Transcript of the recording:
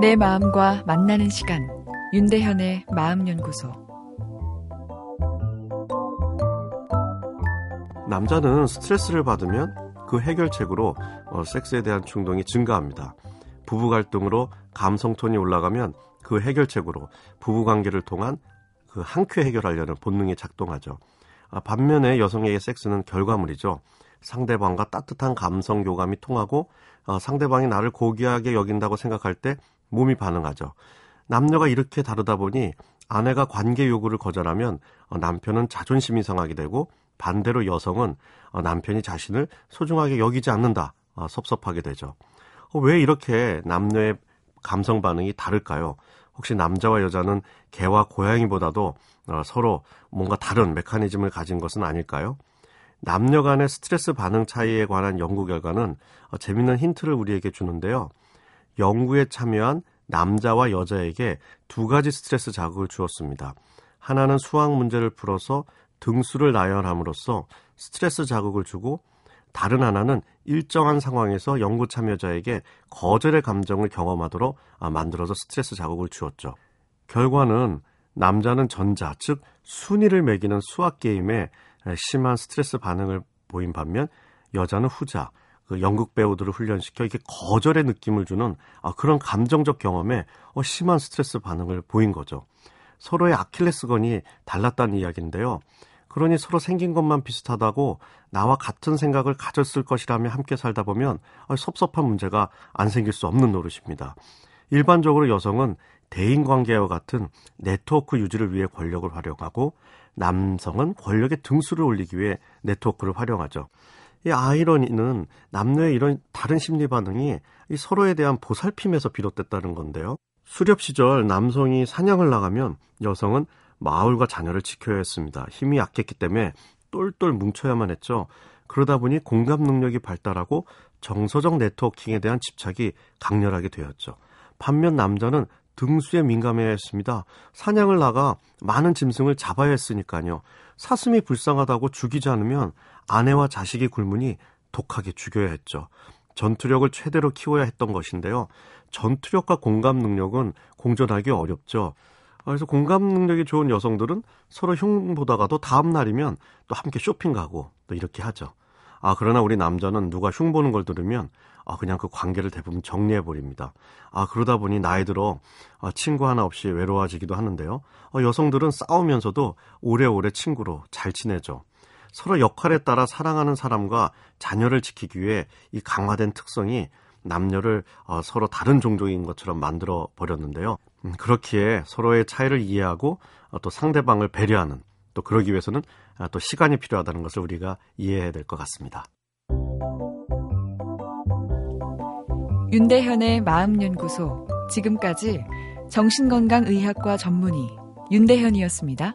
내 마음과 만나는 시간 윤대현의 마음연구소 남자는 스트레스를 받으면 그 해결책으로 어, 섹스에 대한 충동이 증가합니다. 부부 갈등으로 감성 톤이 올라가면 그 해결책으로 부부 관계를 통한 그 한쾌 해결하려는 본능이 작동하죠. 아, 반면에 여성에게 섹스는 결과물이죠. 상대방과 따뜻한 감성 교감이 통하고 어, 상대방이 나를 고귀하게 여긴다고 생각할 때 몸이 반응하죠. 남녀가 이렇게 다르다 보니 아내가 관계 요구를 거절하면 어, 남편은 자존심이 상하게 되고 반대로 여성은 어, 남편이 자신을 소중하게 여기지 않는다 어, 섭섭하게 되죠. 어, 왜 이렇게 남녀의 감성 반응이 다를까요? 혹시 남자와 여자는 개와 고양이보다도 서로 뭔가 다른 메커니즘을 가진 것은 아닐까요? 남녀 간의 스트레스 반응 차이에 관한 연구 결과는 재미있는 힌트를 우리에게 주는데요. 연구에 참여한 남자와 여자에게 두 가지 스트레스 자극을 주었습니다. 하나는 수학 문제를 풀어서 등수를 나열함으로써 스트레스 자극을 주고 다른 하나는 일정한 상황에서 연구 참여자에게 거절의 감정을 경험하도록 아, 만들어서 스트레스 자극을 주었죠. 결과는 남자는 전자, 즉 순위를 매기는 수학 게임에 심한 스트레스 반응을 보인 반면 여자는 후자, 그 연극 배우들을 훈련시켜 이게 거절의 느낌을 주는 아, 그런 감정적 경험에 어, 심한 스트레스 반응을 보인 거죠. 서로의 아킬레스건이 달랐다는 이야기인데요. 그러니 서로 생긴 것만 비슷하다고 나와 같은 생각을 가졌을 것이라며 함께 살다 보면 섭섭한 문제가 안 생길 수 없는 노릇입니다. 일반적으로 여성은 대인 관계와 같은 네트워크 유지를 위해 권력을 활용하고 남성은 권력의 등수를 올리기 위해 네트워크를 활용하죠. 이 아이러니는 남녀의 이런 다른 심리 반응이 서로에 대한 보살핌에서 비롯됐다는 건데요. 수렵 시절 남성이 사냥을 나가면 여성은 마을과 자녀를 지켜야 했습니다. 힘이 약했기 때문에 똘똘 뭉쳐야만 했죠. 그러다 보니 공감 능력이 발달하고 정서적 네트워킹에 대한 집착이 강렬하게 되었죠. 반면 남자는 등수에 민감해야 했습니다. 사냥을 나가 많은 짐승을 잡아야 했으니까요. 사슴이 불쌍하다고 죽이지 않으면 아내와 자식이 굶으니 독하게 죽여야 했죠. 전투력을 최대로 키워야 했던 것인데요. 전투력과 공감 능력은 공존하기 어렵죠. 그래서 공감 능력이 좋은 여성들은 서로 흉보다가도 다음 날이면 또 함께 쇼핑 가고 또 이렇게 하죠. 아, 그러나 우리 남자는 누가 흉 보는 걸 들으면 아, 그냥 그 관계를 대부분 정리해 버립니다. 아, 그러다 보니 나이 들어 아, 친구 하나 없이 외로워지기도 하는데요. 아, 여성들은 싸우면서도 오래오래 친구로 잘 지내죠. 서로 역할에 따라 사랑하는 사람과 자녀를 지키기 위해 이 강화된 특성이 남녀를 어, 서로 다른 종족인 것처럼 만들어 버렸는데요. 음, 그렇기에 서로의 차이를 이해하고 어, 또 상대방을 배려하는 또 그러기 위해서는 아, 또 시간이 필요하다는 것을 우리가 이해해야 될 것 같습니다. 윤대현의 마음연구소 지금까지 정신건강의학과 전문의 윤대현이었습니다.